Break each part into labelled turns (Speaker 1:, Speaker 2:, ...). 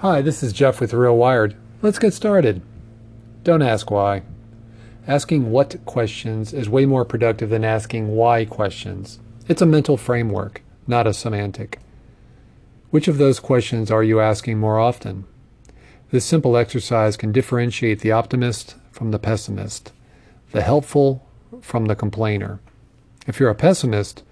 Speaker 1: Hi, this is Jeff with Real Wired. Let's get started. Don't ask why. Asking what questions is way more productive than asking why questions. It's a mental framework, not a semantic. Which of those questions are you asking more often? This simple exercise can differentiate the optimist from the pessimist, the helpful from the complainer. If you're a pessimist,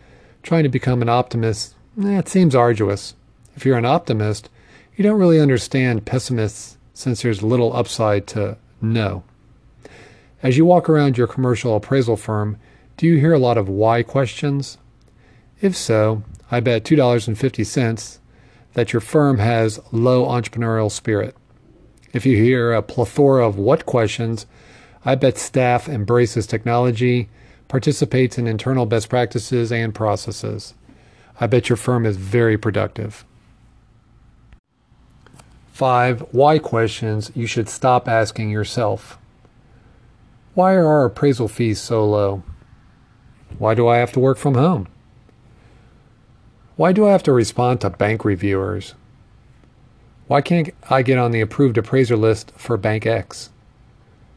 Speaker 1: trying to become an optimist, eh, it seems arduous. If you're an optimist, you don't really understand pessimists since there's little upside to no. As you walk around your commercial appraisal firm, do you hear a lot of why questions? If so, I bet $2.50 that your firm has low entrepreneurial spirit. If you hear a plethora of what questions, I bet staff embraces technology, participates in internal best practices and processes. I bet your firm is very productive. Five why questions you should stop asking yourself. Why are our appraisal fees so low? Why do I have to work from home? Why do I have to respond to bank reviewers? Why can't I get on the approved appraiser list for Bank X?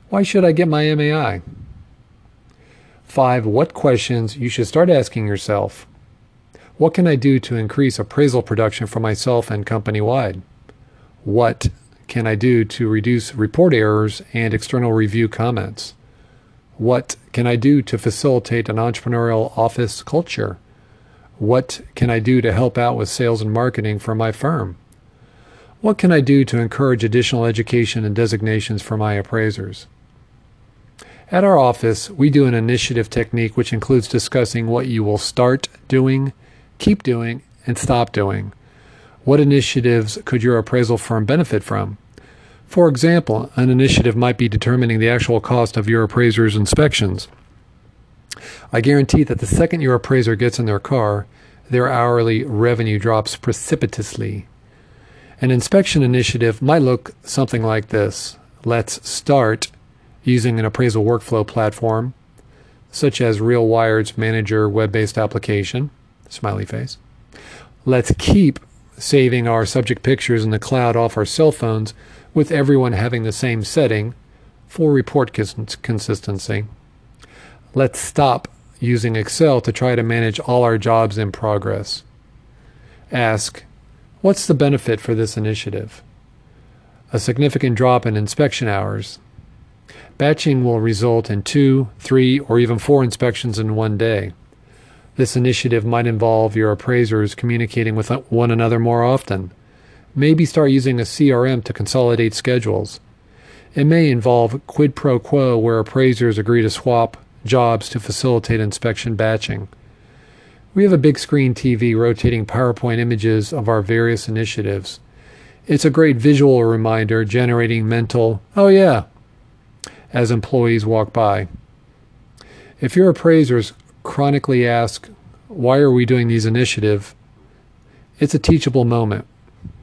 Speaker 1: Why should I get my MAI? 5. What questions you should start asking yourself. What can I do to increase appraisal production for myself and company wide? What can I do to reduce report errors and external review comments? What can I do to facilitate an entrepreneurial office culture? What can I do to help out with sales and marketing for my firm? What can I do to encourage additional education and designations for my appraisers? At our office, we do an initiative technique which includes discussing what you will start doing, keep doing, and stop doing. What initiatives could your appraisal firm benefit from? For example, an initiative might be determining the actual cost of your appraiser's inspections. I guarantee that the second your appraiser gets in their car, their hourly revenue drops precipitously. An inspection initiative might look something like this. Let's start using an appraisal workflow platform, such as RealWired's Manager web based application. Smiley face. Let's keep saving our subject pictures in the cloud off our cell phones with everyone having the same setting for report cons- consistency. Let's stop using Excel to try to manage all our jobs in progress. Ask, what's the benefit for this initiative? A significant drop in inspection hours. Batching will result in two, three, or even four inspections in one day. This initiative might involve your appraisers communicating with one another more often. Maybe start using a CRM to consolidate schedules. It may involve quid pro quo where appraisers agree to swap jobs to facilitate inspection batching. We have a big screen TV rotating PowerPoint images of our various initiatives. It's a great visual reminder generating mental, oh yeah, as employees walk by. If your appraisers chronically ask, why are we doing these initiative? It's a teachable moment.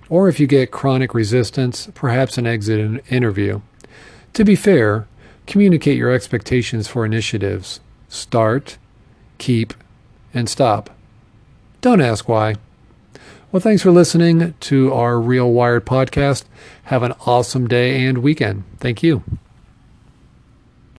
Speaker 1: Or if you get chronic resistance, perhaps an exit interview. To be fair, communicate your expectations for initiatives. Start, keep, and stop. Don't ask why. Well, thanks for listening to our Real Wired podcast. Have an awesome day and weekend. Thank you.